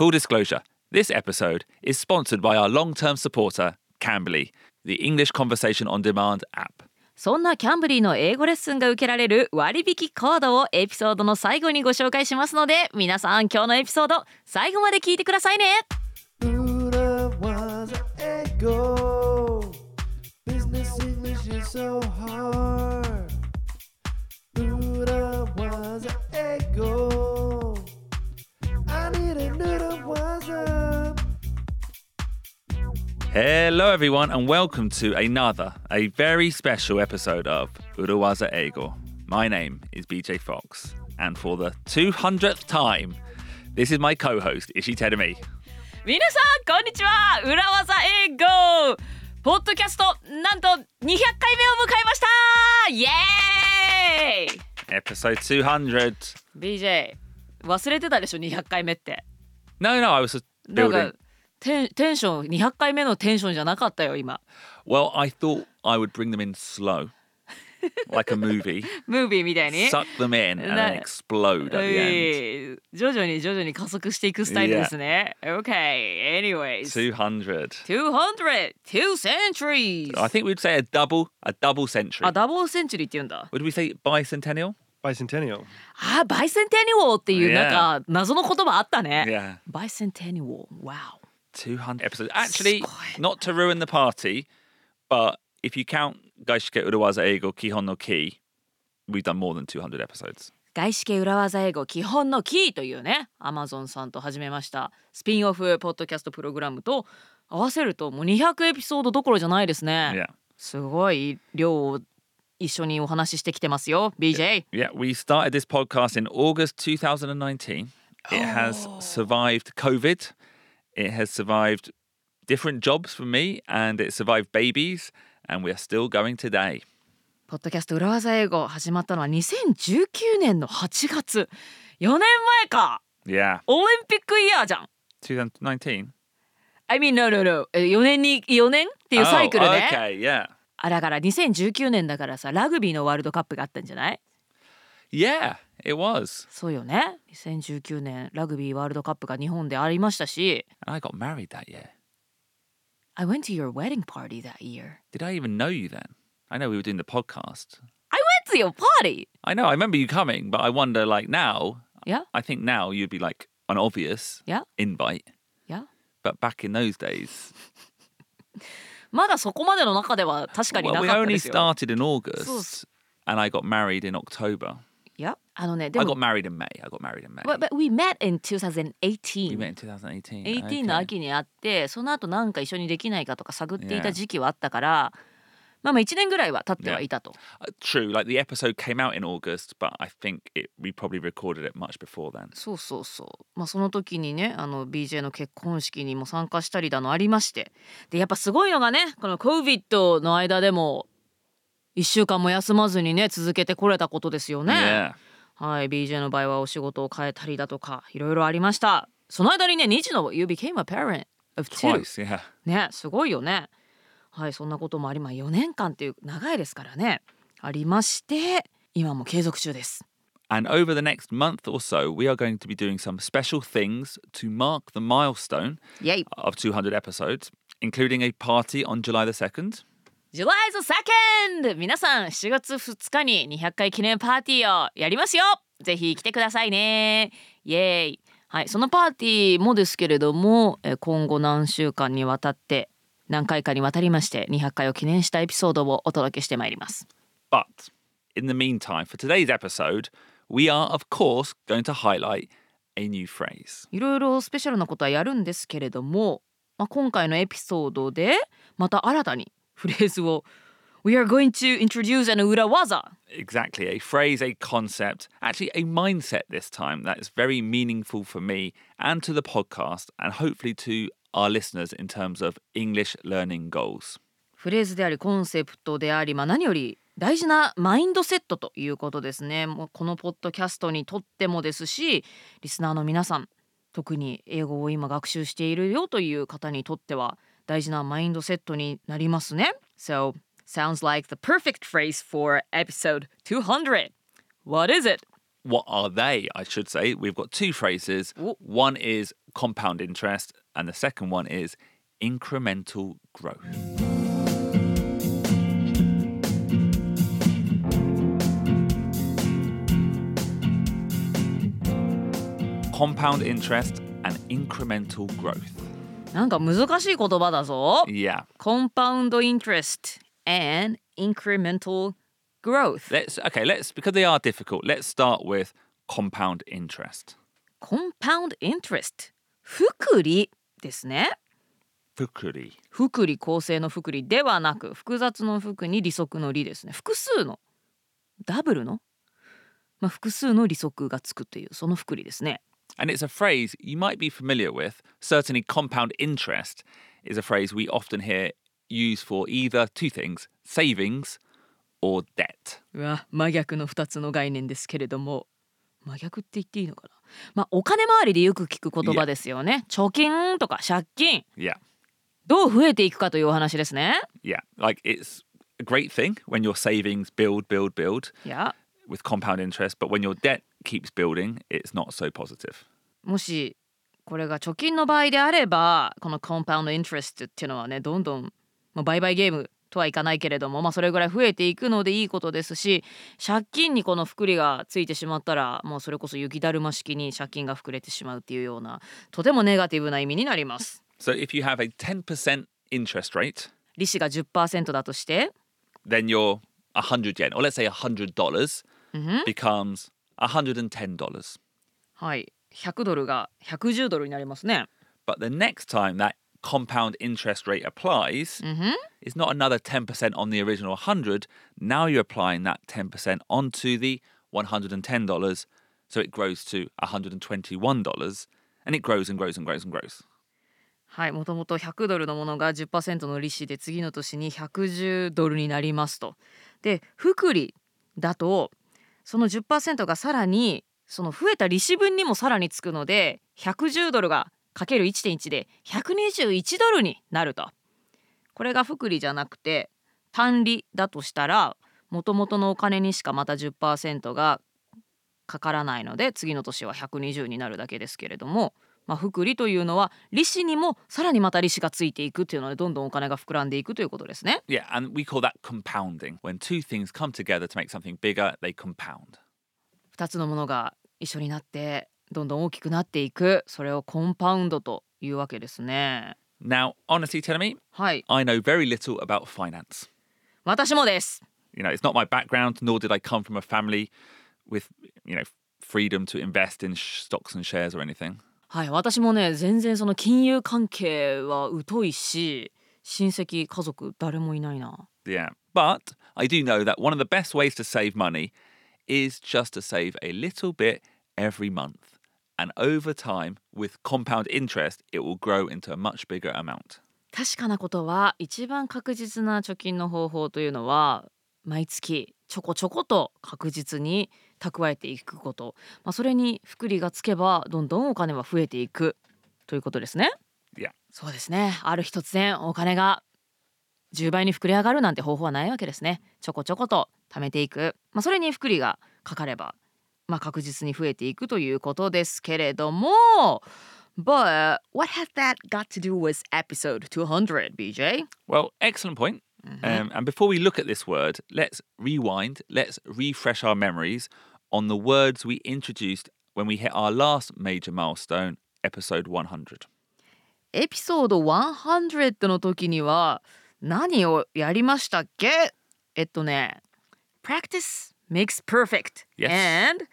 Full disclosure this episode is sponsored by our long term supporter, Cambly, the English Conversation on Demand app. そんなキャンブリーの英語レッスンが受けられる割引コードをエピソードの最後にご紹介しますので皆さん今日のエピソード最後まで聞いてくださいね. Business English is so hard. Hello, everyone, and welcome to another, a very special episode of Urawaza Ego. My name is BJ Fox, and for the 200th time, this is my co host, Ishi Terumi. 皆さんこんにちは裏技英語ポッドキャストなんと200回目を迎えましたイエーイ Episode 200. BJ 忘れてたでしょ200回目って No, no, I was なん building. かテンテンション200回目のテンションじゃなかったよ今 Well, I thought I would bring them in slow, like a movie, ムービーみたいに suck them in, and then explode at the end. えー徐々に徐々に加速していくスタイルですね。Okay, anyways. 200. 200, two centuries. I think we'd say a double, a double century. あ、ダブルセンチュリーって言うんだ。Would we say bicentennial? Bicentennial. あ、バイセンテニオっていう Yeah. なんか謎の言葉あったね。Yeah. バイセンテニオ。Wow. 200 episodes. Actually, not to ruin the party, but if you count Gaishike Urawaza Eigo Kihon no Ki, we've done more than 200 episodes. 外資系裏技英語基本のキーというね、アマゾンさんと始めましたスピンオフポッドキャストプログラムと合わせるともう200エピソードどころじゃないですね。Yeah. すごい量を一緒にお話ししてきてますよ BJ Yeah, we started this podcast in August 2019. It has survived COVID. It has survived different jobs for me and it survived babies and we're still going today. ポッドキャスト裏技英語始まったのは2019年の8月4年前か Yeah. オリンピックイヤーじゃん 2019. I mean no no no 4年に4年っていうサイクル Oh, ね、okay, yeah. あだから2019年だからさラグビーのワールドカップがあったんじゃない Yeah, it was. そうよね2019年ラグビーワールドカップが日本でありましたし And I got married that year. I went to your wedding party that year Did I even know you then? I know we were doing the podcast. I went to your party I know, I remember you coming, but I wonder like now, Yeah I think now you'd be like an obvious Yeah invite. Yeah But back in those days, まだそこまでの中では確かに well, な we かった only ですよ started in August So- and I got married in October. いやあのねで I も got married in May. I got married in May. But, but we met in 2018 we met in 2018. 18の Okay. 秋に会ってその後なんか一緒にできないかとか探っていた Yeah. 時期はあったから、まあまあ1年ぐらいは経ってはいたと。Uh, True, like the episode came out in August, but I think it, we probably recorded it much before then. そうそうそう。まあその時にねあの BJ の結婚式にも参加したりだのありましてでやっぱすごいのがねこの COVID の間でも1週間も休まずにね続けてこれたことですよね。Yeah. はい BJ の場合はお仕事を変えたりだとかいろいろありました。その間にね2児の You became a parent of two Twice, yeah. ねすごいよねはいそんなこともありまあ4年間っていう長いですからねありまして今も継続中です And over the next month or so, we are going to be doing some special things to mark the milestone イェイ of 200 episodes, including a party on July the 2nd. July the 2nd! 皆さん7月2日に200回記念パーティーをやりますよぜひ来てくださいねイエーイはいそのパーティーもですけれどもえー今後何週間にわたって何回かにわたりまして200回を記念したエピソードをお届けしてまいります But in the meantime, for today's episode, we are, of course, going to highlight a new phrase. いろいろスペシャルなことはやるんですけれども、まあ、今回のエピソードでまた新たにフレーズを We are going to introduce an 裏技 Exactly, a phrase, a concept, actually a mindset this time that is very meaningful for me and to the podcast, and hopefully to our listeners in terms of English learning goals. フレーズでありコンセプトであり、まあ、何より大事なマインドセットということですねもうこのポッドキャストにとってもですしリスナーの皆さん特に英語を今学習しているよという方にとっては大事なマインドセットになりますね So sounds like the perfect phrase for episode 200 What is it? What are they? I should say. We've got two phrases. Ooh. One is compound interest, and the second one is incremental growth. Compound interest and incremental growth. なんか難しい言葉だぞ。Yeah. Compound interest and incremental growth. Let's okay, let's because they are difficult, let's start with compound interest. Compound interest 複利ですね Fukuri. 複利構成の複利ではなく複雑の複に利息の利ですね複数のダブルの、まあ、複数の利息がつくというその複利ですね And it's a phrase you might be familiar with. Certainly, compound interest is a phrase we often hear used for either two things savings or debt. うわ真逆の2つの概念ですけれども真逆って言っていいのかなまあお金回りでよく聞く言葉ですよね貯金とか借金 Yeah. どう増えていくかというお話ですね Yeah. Like it's a great thing when your savings build, build, build いや with compound interest, but when your debt keeps building, it's not so positive. もしこれが貯金の場合であればこのコンパウンドイントレストっていうのはねどんどん、まあ、売買ゲームとはいかないけれども、まあ、それぐらい増えていくのでいいことですし借金にこの複利がついてしまったらもうそれこそ雪だるま式に借金が膨れてしまうっていうようなとてもネガティブな意味になります。So if you have a 10% interest rate, 利子が10%だとして then your 100 yen, or let's say $100, dollars becomes $110. はい100ドルが110ドルになりますね。But the next time that compound interest rate applies, it's not another 10% on the original 100. Now you're applying that 10% onto the $110. So it grows to $121 and it grows and grows and grows and grows. はい、もともと100ドルのものが10%の利子で次の年に110ドルになりますと。で、複利だとその10%がさらにその増えた利子分にもさらにつくので110ドルがかける1.1で121ドルになると。これが複利じゃなくて単利だとしたらもともとのお金にしかまた10%がかからないので次の年は120になるだけですけれども、まあ、複利というのは利子にもさらにまた利子がついていくっていうのでどんどんお金が膨らんでいくということですね。Yeah, and we call that compounding. When two things come together to make something bigger, they compound. 2つのものが一緒になってどんどん大きくなっていくそれをコンパウンドというわけですね。Now, honestly, tell me, はい、I know very little about finance. 私もです。You know, it's not my background, nor did I come from a family with, you know, freedom to invest in sh- stocks and shares or anything. はい、私もね全然その金融関係は疎いし親戚家族誰もいないな。Yeah. But I do know that one of the best ways to save money is just to save a little bit every month. And over time, with compound interest, it will grow into a much bigger amount. 確かなことは一番確実な貯金の方法というのは毎月ちょこちょこと確実に蓄えていくこと、まあ、それに複利がつけばどんどんお金は増えていくということですね。そうですねある日突然お金が10倍に膨れ上がるなんて方法はないわけですね。ちょこちょこと貯めていく、まあ、それに複利がかかれば、まあ、確実に増えていくということですけれども But what has that got to do with episode 200, BJ? Well, excellent point. Um, and before we look at this word, let's rewind, let's refresh our memories on the words we introduced when we hit our last major milestone, episode 100. エピソード100の時には何をやりましたっけえっとね Practice makes perfect Yes. and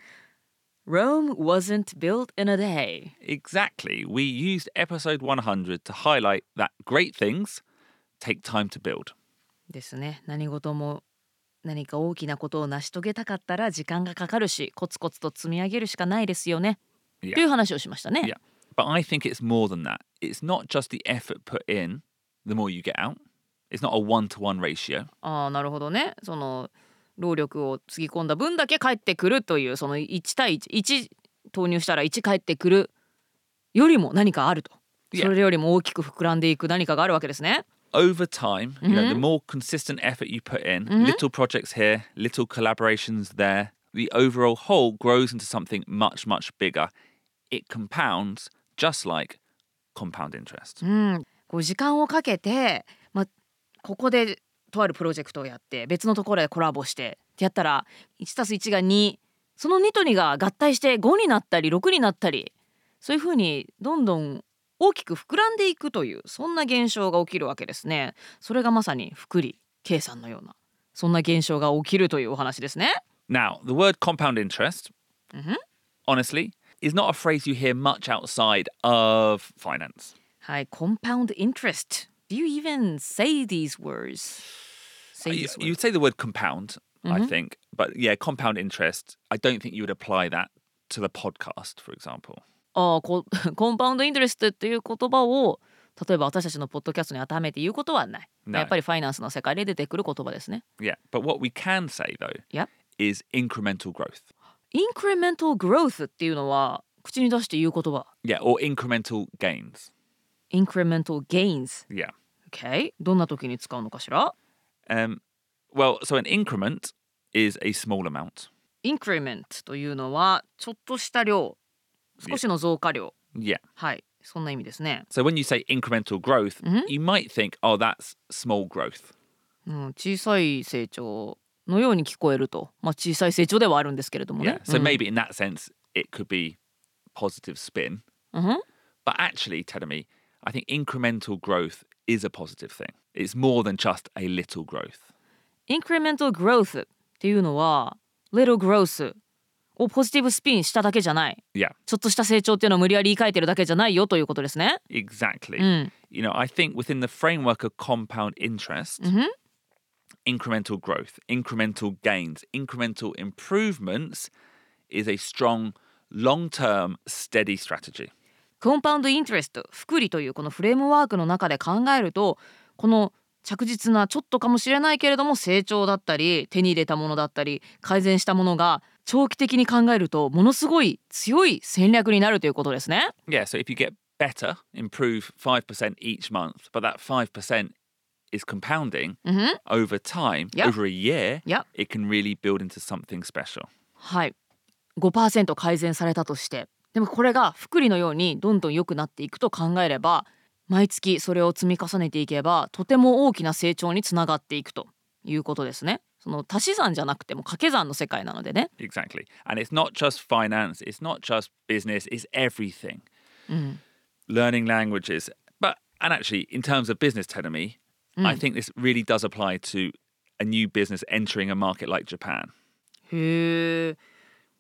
Rome wasn't built in a day Exactly. We used episode 100 to highlight that great things take time to build. ですね何事も何か大きなことを成し遂げたかったら時間がかかるしコツコツと積み上げるしかないですよね、Yeah. という話をしましたね、Yeah. But I think it's more than that. It's not just the effort put in, the more you get out. It's not a one to one ratio. ああなるほどねその労力をつぎ込んだ分だけ返ってくるというその1対11投入したら1返ってくるよりも何かあると.それよりも大きく膨らんでいく何かがあるわけですね Over time, you know, the more consistent effort you put in, little projects here, little collaborations there, the overall whole grows into something much, much bigger. It compounds just like compound interest. うん、こう時間をかけて、まあ、ここでとあるプロジェクトをやって別のところでコラボしてってやったら 1+1 が2その2と2が合体して5になったり6になったりそういうふうにどんどん大きく膨らんでいくというそんな現象が起きるわけですね。それがまさに複利計算のようなそんな現象が起きるというお話ですね。Now, the word compound interest, Mhm. honestly, is not a phrase you hear much outside of finance. はい、compound interest. Do you even say these words? Say You, these words. would say the word compound, I think, but yeah, compound interest. I don't think you would apply that to the podcast, for example. ああココンパウンドイントレストっていう言葉を例えば私たちのポッドキャストに当てはめて言うことはない。ないやっぱりファイナンスの世界で出てくる言葉ですね。Yeah, but what we can say though Yep. is incremental growth. Incremental growth っていうのは口に出して言う言葉。Yeah, or incremental gains. Incremental gains。Yeah. Okay? どんな時に使うのかしら Um, well, so an increment is a small amount. ?Increment というのはちょっとした量。少しの増加量。Yeah. はい。そんな意味ですね。So when you say incremental growth, you might think, oh, that's small growth. うん、小さい成長のように聞こえると。まあ小さい成長ではあるんですけれども Yeah. ね。So うん maybe in that sense, it could be positive spin. うんふん But actually, Tedemi, I think incremental growth is a positive thing. It's more than just a little growth. incremental growth っていうのは little growth をポジティブスピンしただけじゃない。 Yeah, ちょっとした成長っていうのを無理やり言い換えてるだけじゃないよということですね。 exactly. うん。 You know, I think within the framework of compound interest, incremental growth, incremental gains, incremental improvements is a strong, long term, steady strategy. コンパウンドイントレスト、複利というこのフレームワークの中で考えると、この着実なちょっとかもしれないけれども成長だったり手に入れたものだったり改善したものが長期的に考えるとものすごい強い戦略になるということですね。Yeah, so if you get better, improve 5% each month, but that 5% is compounding over time, Yeah. over a year, Yeah. it can really build into something special. はい5%改善されたとしてでもこれが複利のようにどんどん良くなっていくと考えれば毎月それを積み重ねていけばとても大きな成長につながっていくということですね。その足し算じゃなくても掛け算の世界なのでね。Exactly. And it's not just finance, it's not just business, it's everything. Learning languages. But, and actually, in terms of business telemi, I think this really does apply to a new business entering a market like Japan. へえ。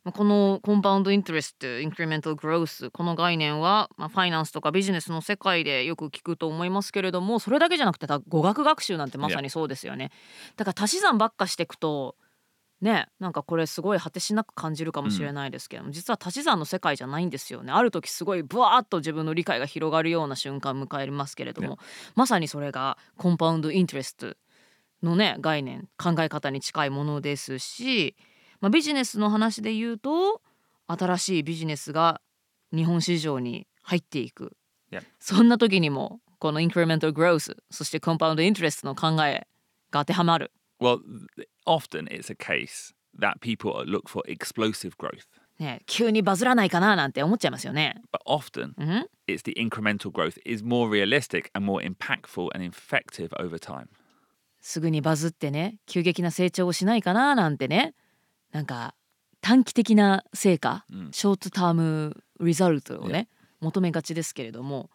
まあこのコンパウンドイントレスト、インクリメンタルグロース、この概念は、まあ、ファイナンスとかビジネスの世界でよく聞くと思いますけれども、それだけじゃなくて、た語学学習なんてまさにそうですよね。だから足し算ばっかしていくと、ね、なんかこれすごい果てしなく感じるかもしれないですけども、実は足し算の世界じゃないんですよね。ある時すごいブワーッと自分の理解が広がるような瞬間を迎えますけれども、まさにそれがコンパウンドイントレストのね概念考え方に近いものですし、まあ、ビジネスの話で言うと新しいビジネスが日本市場に入っていく.そんな時にもこのインクリメンタルグロースそしてコンパウンドイントレストの考えが当てはまる、Well, often it's a case that people look for explosive growth, ね、急にバズらないかななんて思っちゃいますよね。but often うん、it's the incremental growth is more realistic and more impactful and effective over time. すぐにバズってね急激な成長をしないかななんてねなんか短期的な成果、ショートタームリザルトをね、求めがちですけれども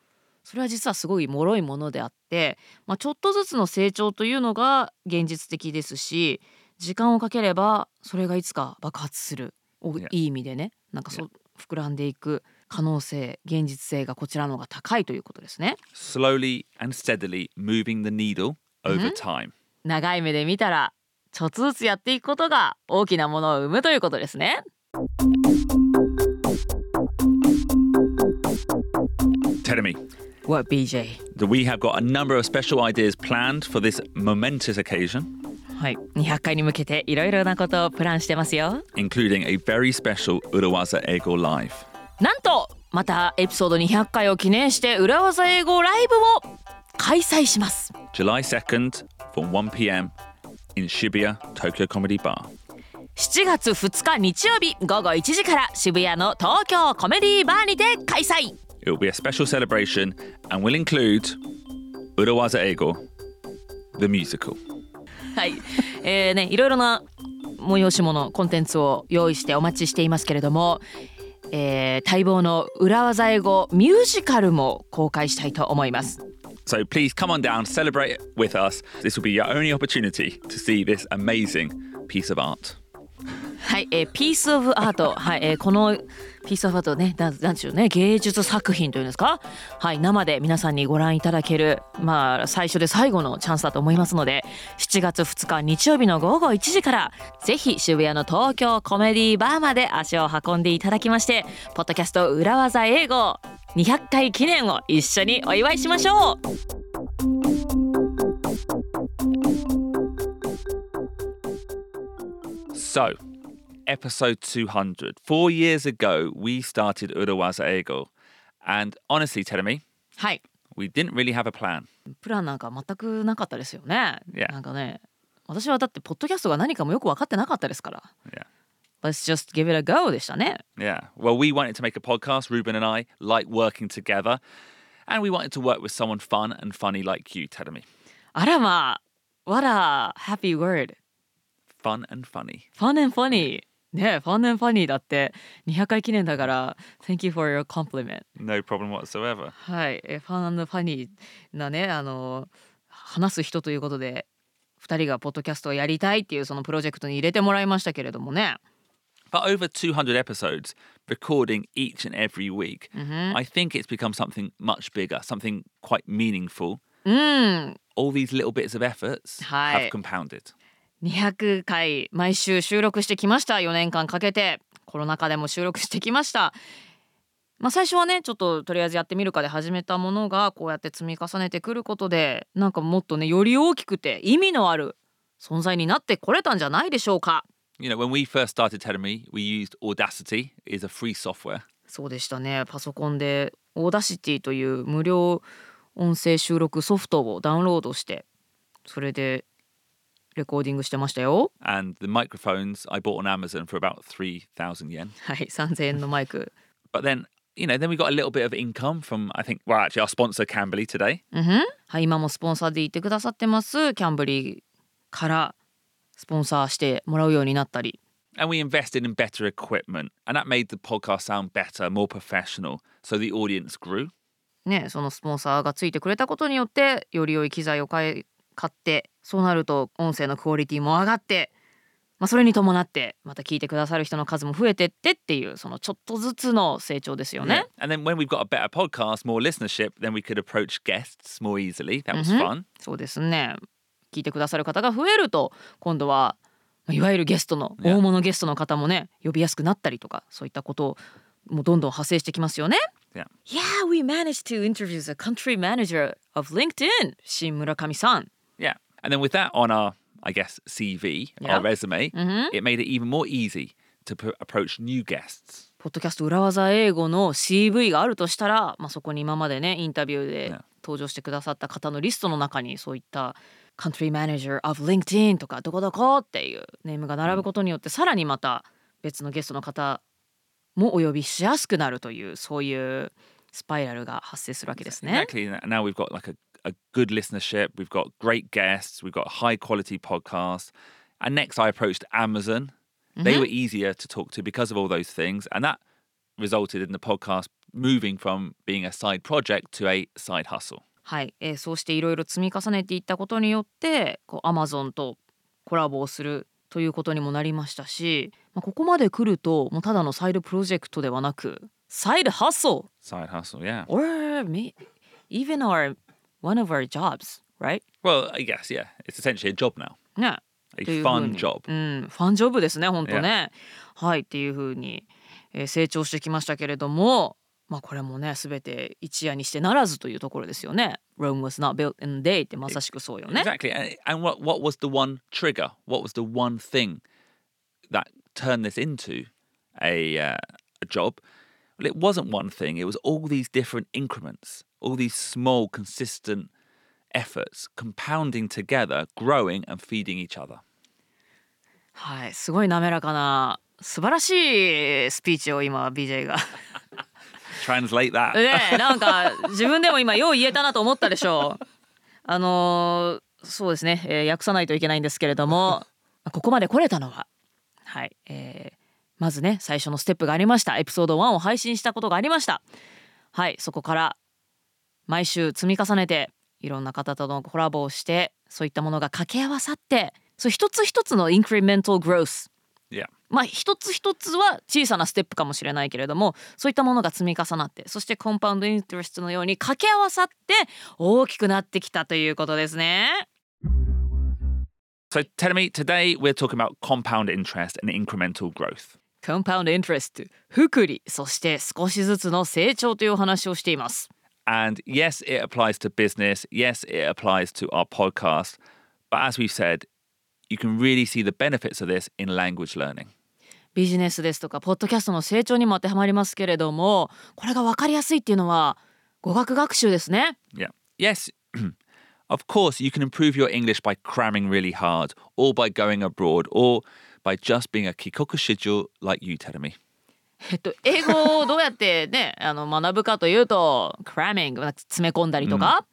それは実はすごい脆いものであって、まあ、ちょっとずつの成長というのが現実的ですし時間をかければそれがいつか爆発するおい.い意味でねなんかそう膨らんでいく可能性現実性がこちらの方が高いということですね。Slowly and steadily moving the needle over time. 長い目で見たらちょっとずつやっていくことが大きなものを生むということですね。Tell me, What BJ? we have got a number of special ideas planned for this momentous occasion, はい、200回に向けていろいろなことをプランしてますよ。including a very special Urawaza Ego Live. なんとまたエピソード200回を記念して裏技英語ライブを開催します。July 2nd from 1 p.m. in Shibuya Tokyo Comedy Bar. 7月2日日曜日午後1時から渋谷の東京コメディーバーにて開催 It will be a special celebration and will include Urawaza Ego, the musical. はい、えーねいろいろな催し物コンテンツを用意してお待ちしていますけれども、えー待望の裏技英語ミュージカルも公開したいと思います。So please come on down, celebrate with us. This will be your only opportunity to see this amazing piece of art. はい、えー、ピースオブアート、はい、えーこのピースオブアートね、ななんでしょうね、芸術作品というんですか、はい、生で皆さんにご覧いただける、まあ最初で最後のチャンスだと思いますので、7月2日日曜日の午後1時からぜひ渋谷の東京コメディバーまで足を運んでいただきまして、ポッドキャスト裏技英語200回記念を一緒にお祝いしましょう。So, episode 200. Four years ago, we started Urawaza Ego. And honestly, Teremi, はい。we didn't really have a plan. プランなんか全くなかったですよね。Yeah. なんかね、私はだってポッドキャストが何かもよく分かってなかったですから。Yeah. Let's just give it a go でしたね。Yeah. Well, we wanted to make a podcast, Ruben and I, like working together. And we wanted to work with someone fun and funny like you, Teremi. あらまあ、What a happy word. Fun and funny. Fun and funny. ね、Fun and funny だって200回記念だから、Thank you for your compliment. No problem whatsoever. はい、え Fun and funny なね、あの、話す人ということで、2人がポッドキャストをやりたいっていうそのプロジェクトに入れてもらいましたけれどもね。For over 200 episodes, recording each and every week, I think it's become something much bigger, something quite meaningful. うん、All these little bits of efforts have compounded. 200回毎週収録してきました4年間かけてコロナ禍でも収録してきましたまあ最初はねちょっととりあえずやってみるかで始めたものがこうやって積み重ねてくることでなんかもっとねより大きくて意味のある存在になってこれたんじゃないでしょうか You know, when we first started Telemi, we used Audacity, is a free software. そうでしたねパソコンで Audacity という無料音声収録ソフトをダウンロードしてそれでレコーディングしてましたよ And the microphones I bought on Amazon for about 3,000 yen. はい3000円のマイク But then, you know, then we got a little bit of income from, I think, well, actually, our sponsor, Camberley, today. はい、今もスポンサーでいてくださってますキャンブリーからスポンサーしてもらうようになったり And we invested in better equipment. And that made the podcast sound better, more professional. So the audience grew. ねそのスポンサーがついてくれたことによってより良い機材を買い買ってそうなると音声のクオリティも上がって、まあ、それに伴ってまた聞いてくださる人の数も増えてってっていうそのちょっとずつの成長ですよね。And then when we've got a better podcast, more listenership, then we could approach guests more easily. That was fun. そうですね聞いてくださる方が増えると今度はまあいわゆるゲストの Yeah. 大物ゲストの方もね呼びやすくなったりとかそういったこともどんどん派生してきますよね。Yeah. Yeah, we managed to interview the country manager of LinkedIn, 新村上さん。Yeah. And then with that on our, I guess, CV, Yeah. our resume, it made it even more easy to p- approach new guests. ポッドキャスト裏技英語の CV があるとしたら、まあ、そこに今までねインタビューで Yeah. 登場してくださった方のリストの中にそういった Country Manager of LinkedIn とかどこどこっていうネームが並ぶことによってさらにまた別のゲストの方もお呼びしやすくなるというそういうスパイラルが発生するわけですね。Exactly. Now we've got like a, a good listenership. We've got great guests. We've got high quality podcasts. And next, I approached Amazon. They were easier to talk to because of all those things. And that resulted in the podcast moving from being a side project to a side hustle. はい、えーそうしていろいろ積み重ねていったことによってこう Amazon とコラボをするということにもなりましたし、まあ、ここまで来るともうただのサイドプロジェクトではなくサイドハッソ Side hustle, yeah. or may- even our one of our jobs right? Well, I guess, yeah. It's essentially a job now, ね a っていうふう fun に job. うん、ファンジョブですね本当ね。はいっていうふうに、えー成長してきましたけれどもまあこれもね全て一夜にしてならずというところですよね。Rome was not built in a day ってまさしくそうよね。Exactly. And, and what, what was the one trigger? What was the one thing that turned this into a, uh, a job? Well, it wasn't one thing, it was all these different increments, all these small, consistent efforts compounding together, growing and feeding each other. はい、すごい滑らかな素晴らしいスピーチを今 BJ が Translate that. ねなんか自分でも今よう言えたなと思ったでしょう。あのーそうですね、えー訳さないといけないんですけれども。ここまで来れたのは。はい、えーまずね最初のステップがありました。エピソード1を配信したことがありました。はい。そこから毎週積み重ねていろんな方とのコラボをしてそういったものが掛け合わさってそう一つ一つのインクリメンタルグロースまあ一つ一つは小さなステップかもしれないけれどもそういったものが積み重なってそしてコンパウンドイントレストのように掛け合わさって大きくなってきたということですね。So, Telemi, today we're talking about compound interest and incremental growth. コンパウンドイントレスト福利そして少しずつの成長というお話をしています。And yes, it applies to business. Yes, it applies to our podcast. But as we've said, you can really see the benefits of this in language learning. ビジネスですとかポッドキャストの成長にも当てはまりますけれどもこれが分かりやすいっていうのは語学学習ですね。Yeah. Yes, of course, you can improve your English by cramming really hard, or by going abroad, or by just being a kikoku shijo like you, Telemi. えっと、英語をどうやってね あの学ぶかというとクラミング詰め込んだりとか、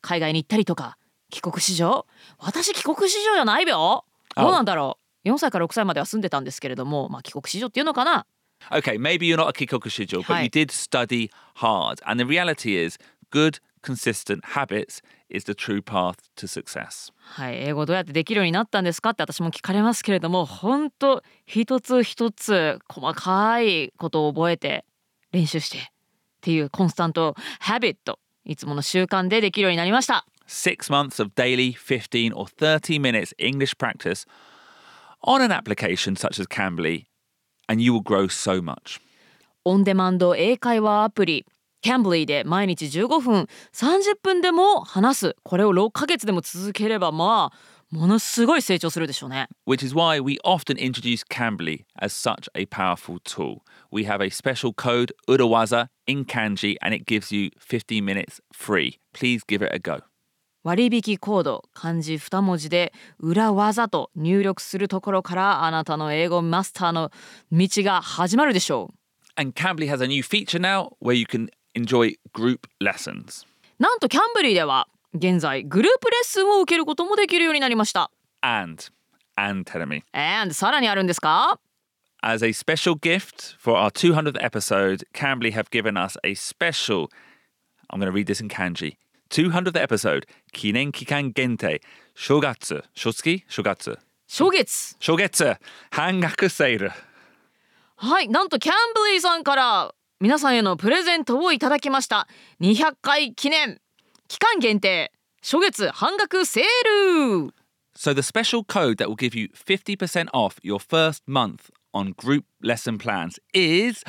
海外に行ったりとか帰国子女私帰国子女じゃないよどうなんだろう？4歳から6歳までは住んでたんですけれども、まあ、帰国子女っていうのかな Okay, maybe you're not a kikoku shijo, but you did study hard. And the reality is, good, consistent habits is the true path to success. はい英語どうやってできるようになったんですかって私も聞かれますけれども本当一つ一つ細かいことを覚えて練習してっていうコンスタントハビットいつもの習慣でできるようになりました Six months of daily 15 or 30 minutes English practice on an application such as Cambly, and you will grow so much. オンデマンド英会話アプリキャンブリーで毎日15分30分でも話すこれを6ヶ月でも続ければまあものすごい成長するでしょうね which is why we often introduce Cambly as such a powerful tool. We have a special code Urawaza in kanji and it gives you 15 minutes free. Please give it a go. 割引コード漢字2文字で裏技と入力するところからあなたの英語マスターの道が始まるでしょ And Cambly has a new feature now where you can enjoy group lessons. うなんとキャンブリーでは現在グループレッスンを受けることもできるようになりました And, and telling me, And さらにあるんですか as a special gift for our 200th episode, Cambly have given us a special, I'm going to read this in kanji, 200th episode, Kinen Kikan Gente, Shogatsu, Shotsuki, Shogatsu. 初月初月半額セールはいなんとキャンブリーさんから皆さんへのプレゼントをいただきました200回記念期間限定初月半額セール So the special code that will give you 50% off your first month on group lesson plans is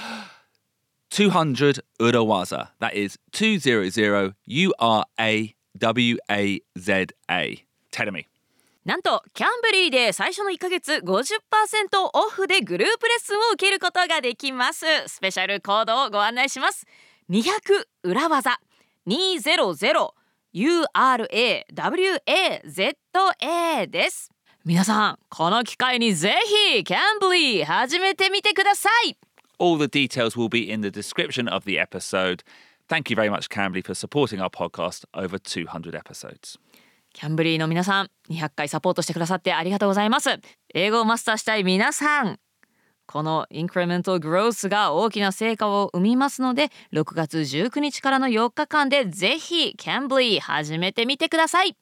200 Urawaza. That is 200 U R A W A Z A. Tell me. なんとキャンブリーで最初の1ヶ月50%オフでグループレッスンを受けることができますスペシャルコードをご案内します200裏技200 URAWAZA です皆さんこの機会にぜひキャンブリー始めてみてください All the details will be in the description of the episode. Thank you very much, Cambly, for supporting our podcast over 200 episodes. キャンブリーの皆さん200回サポートしてくださってありがとうございます英語をマスターしたい皆さんこのインクリメントグロースが大きな成果を生みますので6月19日からの4日間でぜひキャンブリー始めてみてください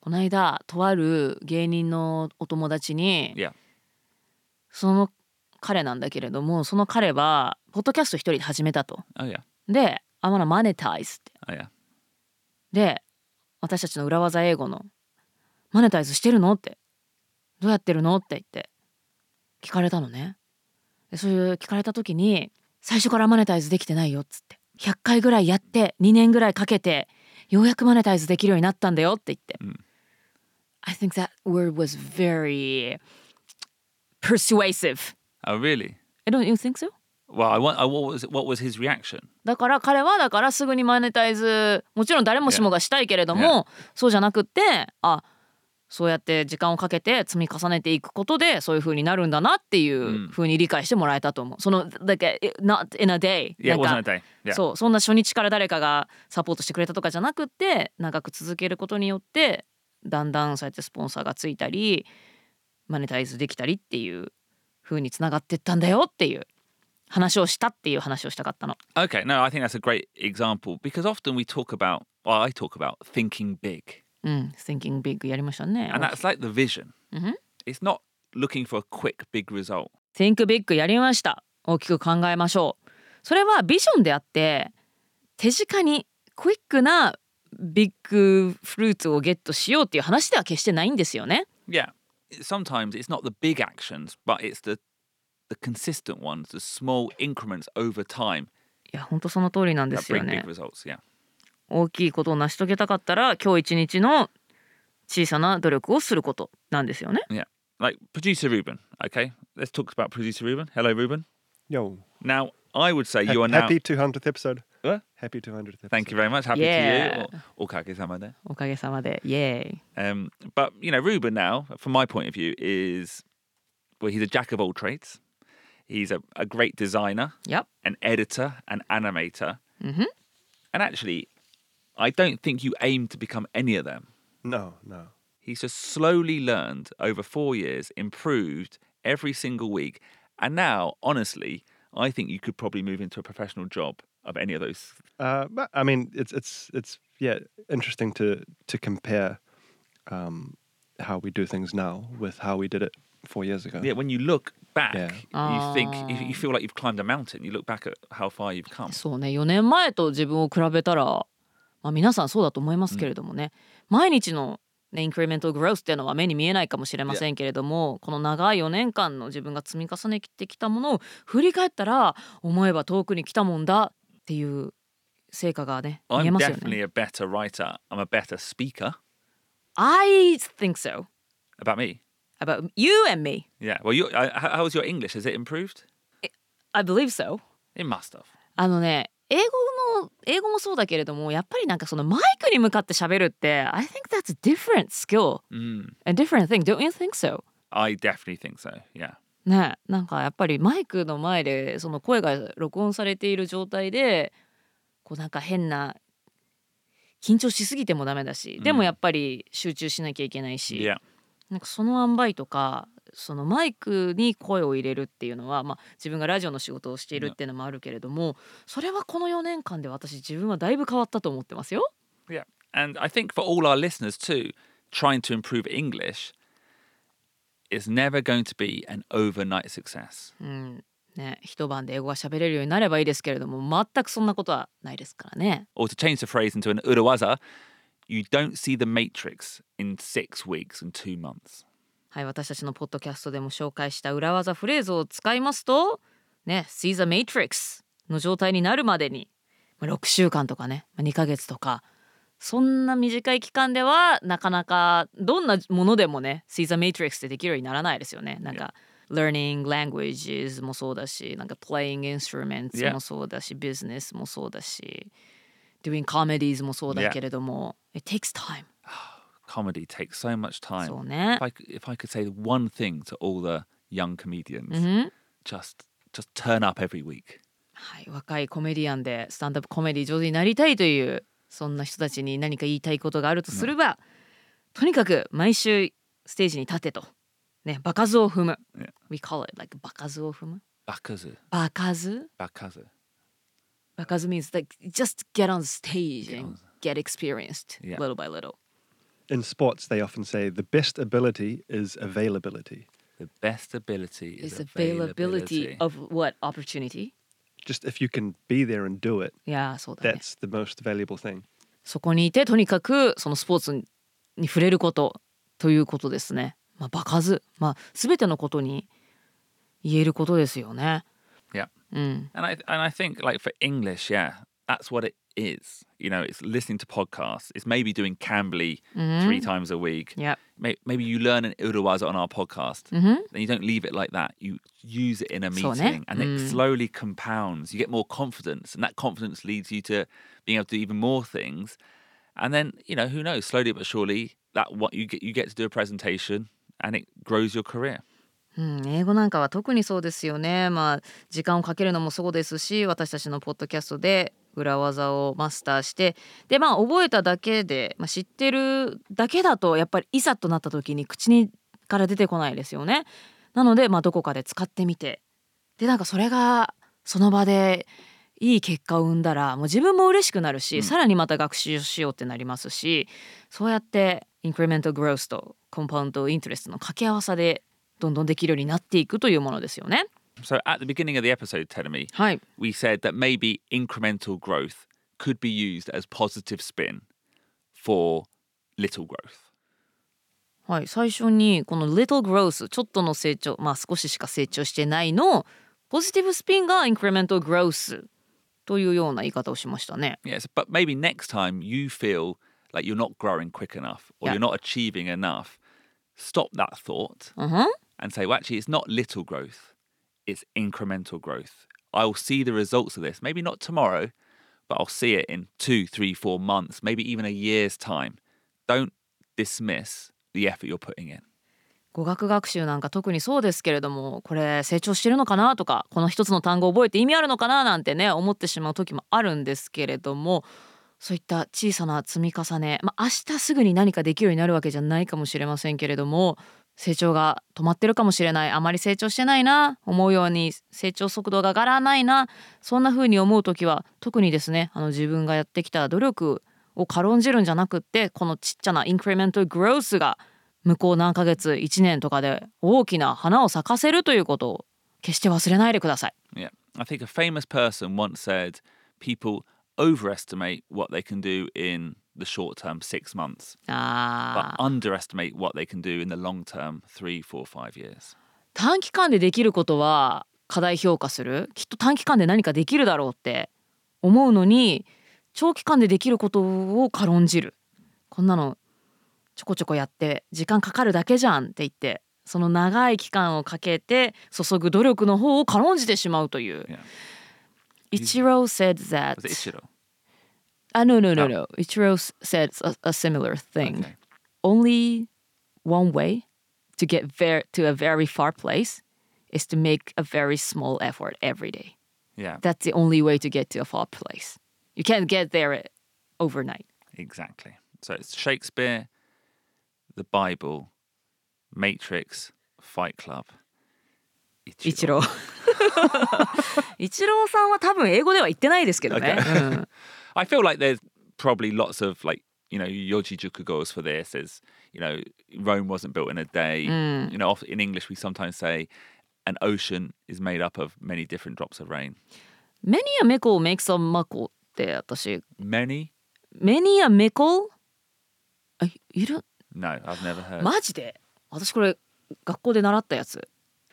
この間とある芸人のお友達に.その彼なんだけれどもその彼はポッドキャスト一人で始めたと Oh, yeah. で「I wanna monetize」って Oh, yeah. で私たちの裏技英語の「マネタイズしてるの?」って「どうやってるの?」って言って聞かれたのねでそういう聞かれた時に最初からマネタイズできてないよっつって100回ぐらいやって2年ぐらいかけてようやくマネタイズできるようになったんだよって言って、I think that word was very persuasive Oh, really? don't you think so? Well, I want. I, what was what was his reaction? だから彼はだからすぐにマネタイズもちろん誰もしもがしたいけれども、そうじゃなくってあそうやって時間をかけて積み重ねていくことでそういう風になるんだなっていう風に理解してもらえたと思う。そのだけ not in a day Yeah, it wasn't か a day. Yeah. そうそんな初日から誰かがサポートしてくれたとかじゃなくって長く続けることによってだんだんそうやってスポンサーがついたりマネタイズできたりっていう風につながってったんだよっていう話をしたっていう話をしたかったの。Okay, no, I think that's a great example because often we talk about, well, I talk about thinking big, うん、Thinking Big やりましたね。and that's like the vision. Mhm. It's not looking for a quick, big result. Think Big やりました。大きく考えましょう。それはビジョンであって手近にクイックなビッグフルーツをゲットしようっていう話では決してないんですよね。Yeah, sometimes it's not the big actions, but it's the the consistent ones, the small increments over time いや本当その通りなんで that すよ bring ね big。results. Yeah. 大きいことを成し遂げたかったら今日一日の小さな努力をすることなんですよね。 Yeah. Like producer Ruben. Okay, let's talk about producer Ruben. Hello, Ruben. Yo. Now, I would say Ha- you are now. happy 200th episode. Good. Happy 200th episode. Thank you very much. Happy yeah. to you. Okage sama de. Okage de. Yay. Um, but, you know, Ruben now, from my point of view, is, well, he's a jack of all trades. He's a, a great designer. Yep. An editor, an animator. Mm-hmm. And actually, I don't think you aim to become any of them. No, no. He's just slowly learned over four years, improved every single week. And now, honestly, I think you could probably move into a professional job of any of those. Uh, but I mean, it's it's it's yeah, interesting to to compare um, how we do things now with how we did it four years ago. Yeah, when you look back, Yeah. you think you, you feel like you've climbed a mountain. You look back at how far you've come. そうね4年前と自分を比べたら、まあ、皆さんそうだと思いますけれどもね、毎日の、ね、インクリメントグロースっていうのは目に見えないかもしれませんけれどもこの長い4年間の自分が積み重ねてきたものを振り返ったら思えば遠くに来たもんだっていう成果がね見え I'm ますよ definitely ね。a better writer. I'm a better speaker. I think so About me. about you and me. Yeah. Well, you. Uh, how how was your English? Has it improved? I believe so. It must have. あのね英語の英語もそうだけれどもやっぱりなんかそのマイクに向かって喋るって I think that's a different skill Mm, a different thing don't you think so? I definitely think so. Yeah. ねなんかやっぱりマイクの前でその声が録音されている状態でこうなんか変な緊張しすぎてもダメだしでもやっぱり集中しなきゃいけないし、Yeah. なんかその塩梅とかそのマイクに声を入れるっていうのは、まあ、自分がラジオの仕事をしているっていうのもあるけれどもそれはこの4年間で私自分はだいぶ変わったと思ってますよ。Yeah. And I think for all our listeners too, trying to improve English is never going to be an overnight success. うんね、一晩で英語が喋れるようになればいいですけれども全くそんなことはないですからね。Or to change the phrase into an urawaza, you don't see the matrix in six weeks and two months. はい、私たちのポッドキャストでも紹介した裏技フレーズを使いますと、ね、See the Matrix の状態になるまでに、まあ、6週間とかね、まあ2ヶ月とか、そんな短い期間ではなかなかどんなものでもね、See the Matrix ってできるようにならないですよね。なんか、learning languages もそうだし、なんか playing instruments Yeah. もそうだし、business もそうだし、doing comedies もそうだけれども、it takes time。Comedy takes so much time. そうね If。I, if I could say one thing to all the young comedians, うん。just just turn up every week. はい、若いコメディアンでスタンダップコメディ上手になりたいというそんな人たちに何か言いたいことがあるとすれば、とにかく毎週ステージに立てと、ね、場数を踏む。Yeah. We call it like 場数を踏む。Bakazu. 場数 Bakazu. 場数 means like just get on stage Get and get experienced Yeah. little by little. In sports, they often say the best ability is availability. The best ability is, Is availability availability. of what opportunity? Just if you can be there and do it, いやーそうだね。that's the most valuable thing. そこにいてとにかくそのスポーツに触れることということですね。まあ場数、まあ全てのことに言えることですよね。Yeah. うん。And I and I think like for English, yeah, that's what it is. You know, it's listening to podcasts. It's maybe doing Cambly three times a week. Yeah. May- Maybe you learn an Urawaza on our podcast. Mhm. Then you don't leave it like that. You use it in a そう meeting ね。 and it slowly compounds. You get more confidence, and that confidence leads you to being able to do even more things. And then, you know, who knows, slowly but surely that what you get you get to do a presentation and it grows your career. うん、英語なんかは特にそうですよね。まあ時間をかけるのもそうですし私たちのポッドキャストで 裏技をマスターしてでまあ覚えただけで、まあ、知ってるだけだとやっぱりいざとなった時に口にから出てこないですよね。なので、まあ、どこかで使ってみてでなんかそれがその場でいい結果を生んだらもう自分も嬉しくなるし、うんさらにまた学習しようってなりますしそうやってインクリメントグロースとコンパウンドイントレストの掛け合わさでどんどんできるようになっていくというものですよね。So at the beginning of the episode, Telemi, はい。 we said that maybe incremental growth could be used as positive spin for little growth. はい、最初にこの little growth ちょっとの成長まあ少ししか成長してないのポジティブスピンが incremental growth というような言い方をしましたね。 Yes, but maybe next time you feel like you're not growing quick enough or Yeah. you're not achieving enough, stop that thought うんふん and say, well, actually, it's not little growth, It's incremental growth. I'll see the results of this. Maybe not tomorrow, but I'll see it in two, three, four months, maybe even a year's time. Don't dismiss the effort you're putting in. 語学学習なんか特にそうですけれどもこれ成長してるのかなとかこの一つの単語を覚えて意味あるのかななんてね思ってしまう時もあるんですけれどもそういった小さな積み重ね、まあ、明日すぐに何かできるようになるわけじゃないかもしれませんけれども成長が止まってるかもしれないあまり成長してないな思うように成長速度が上がらないなそんな風に思う時は特にですねあの自分がやってきた努力を軽んじるんじゃなくってこのちっちゃなインクリメントグロースが向こう何ヶ月1年とかで大きな花を咲かせるということを決して忘れないでください。Yeah. I think a famous person once said people overestimate what they can do in the short term, six months, but あー underestimate what they can do in the long term, three, four, five years. 短期間でできることは過大評価するきっと短期間で何かできるだろうって思うのに長期間でできることを軽んじるこんなのちょこちょこやって時間かかるだけじゃんって言ってその長い期間をかけて注ぐ努力の方を軽んじてしまうという。Yeah. Ichiro said that? Ah, no, no, no, no. Ichiro s- said a, a similar thing. Okay. Only one way to get ver- to a very far place is to make a very small effort every day. Yeah, That's the only way to get to a far place. You can't get there overnight. exactly. So it's Shakespeare, the Bible, Matrix, Fight Club. イチロー。イチローさんは多分英語では言ってないですけどね。うん I feel like there's probably lots of like you know yoji jukugos for this. Is you know Rome wasn't built in a day. You know, off- in English we sometimes say an ocean is made up of many different drops of rain. Many a mickle makes a muckle って私 Many? Many a mickle? あいる No, I've never heard. マジで私これ学校で習ったやつ。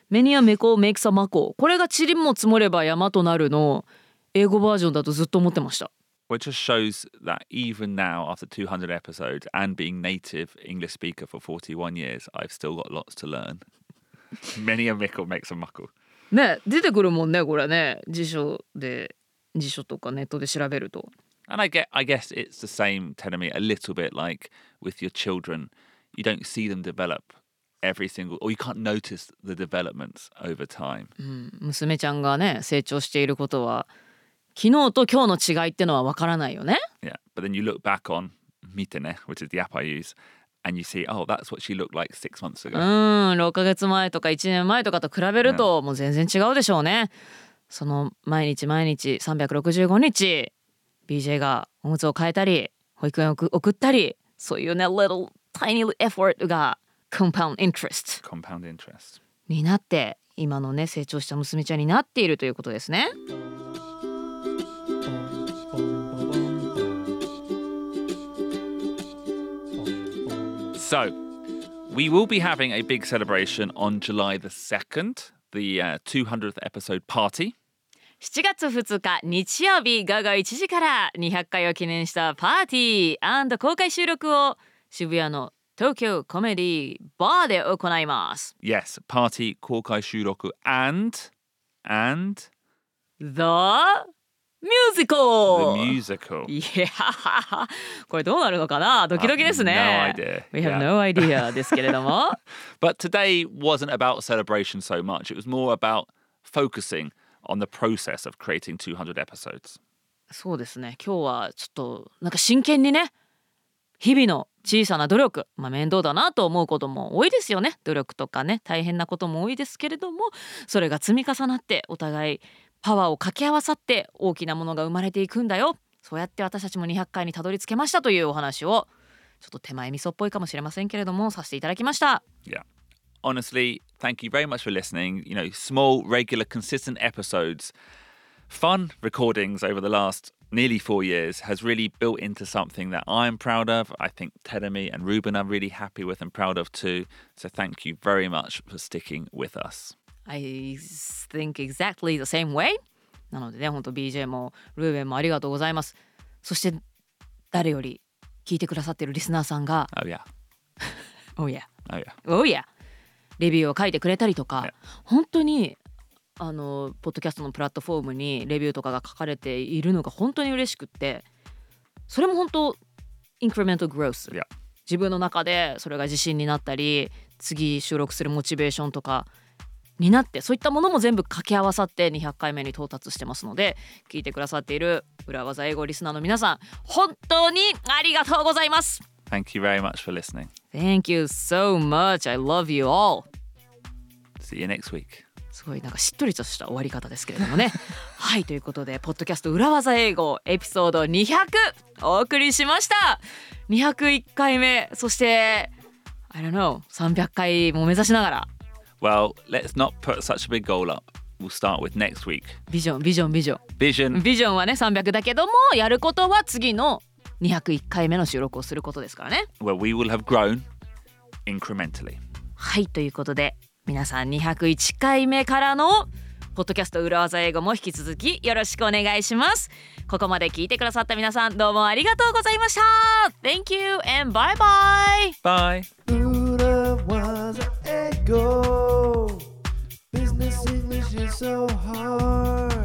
メニアメコメイクサマコこれが塵も積もれば山となるの英語バージョンだとずっと思ってました。 Well, it just shows that even now, after 200 episodes and being native English speaker for 41 years, I've still got lots to learn. Many a mickle makes a muckle. ね出てくるもんねこれね辞書で辞書とかネットで調べると。 And I get, I guess it's the same, telling me a little bit like with your children, you don't see them develop every single, or you can't notice the developments over time. 娘ちゃんがね成長していることは 昨日と今日の違いってのはわからないよね。Yeah, but then you look back on Mitene, which is the app I use, and you see, oh, that's what she looked like six months う ago. ん6ヶ月前とか1年前とかと比べるともう全然違うでしょうね。その毎日毎日365日 BJ がおむつを変えたり保育園を送送ったりそういうね little tiny effort が compound interest Compound interest. になって今のね成長した娘ちゃんになっているということですね。So, we will be having a big celebration on July the 2nd, the uh, 200th episode party. 7月2日日曜日午後1時から200回を記念したパーティー公開収録を渋谷の東京コメディバーで行います。 Yes, party, Korkai Shuroku, and, and The ミュージカル。いや、これどうなるのかな、ドキドキですね。We have no idea ですけれども。But today wasn't about celebration so much. It was more about focusing on the process of creating 200 episodes. そうですね。今日はちょっとなんか真剣にね、日々の小さな努力、まあ面倒だなと思うことも多いですよね。努力とかね、大変なことも多いですけれども、それが積み重なってお互い。パワーを掛け合わさって大きなものが生まれていくんだよそうやって私たちも200回にたどり着けましたというお話をちょっと手前味噌っぽいかもしれませんけれどもさせていただきました Yeah. Honestly, thank you very much for listening. You know, small, regular, consistent episodes, fun recordings over the last nearly four years has really built into something that I'm proud of. I think Tedemi and Ruben are really happy with and proud of too. So thank you very much for sticking with us. I think exactly the same way なのでね本当 BJ もルーベンもありがとうございますそして誰より聞いてくださってるリスナーさんが Oh, yeah.「おや Oh, yeah. おや」レビューを書いてくれたりとか、ね本当にあのポッドキャストのプラットフォームにレビューとかが書かれているのが本当に嬉しくってそれも本当インクリメントグロース Yeah. 自分の中でそれが自信になったり次収録するモチベーションとかになってそういったものも全部掛け合わさって200回目に到達してますので聞いてくださっている裏技英語リスナーの皆さん本当にありがとうございます。Thank you very much for listening. Thank you so much. I love you all. See you next week. すごいなんかしっとりとした終わり方ですけれどもね。はいということでポッドキャスト裏技英語エピソード200お送りしました。201回目そして I don't know 300回も目指しながら Well, let's not put such a big goal up. We'll start with next week. ビジョンビジョンビジョン Vision. ビジョンはね300だけどもやることは次の201回目の収録をすることですからね where we will have grown incrementally. はいということで皆さん201回目からのポッドキャスト裏技英語も引き続きよろしくお願いしますここまで聞いてくださった皆さんどうもありがとうございました Thank you and bye bye Bye. go. Business English is so hard.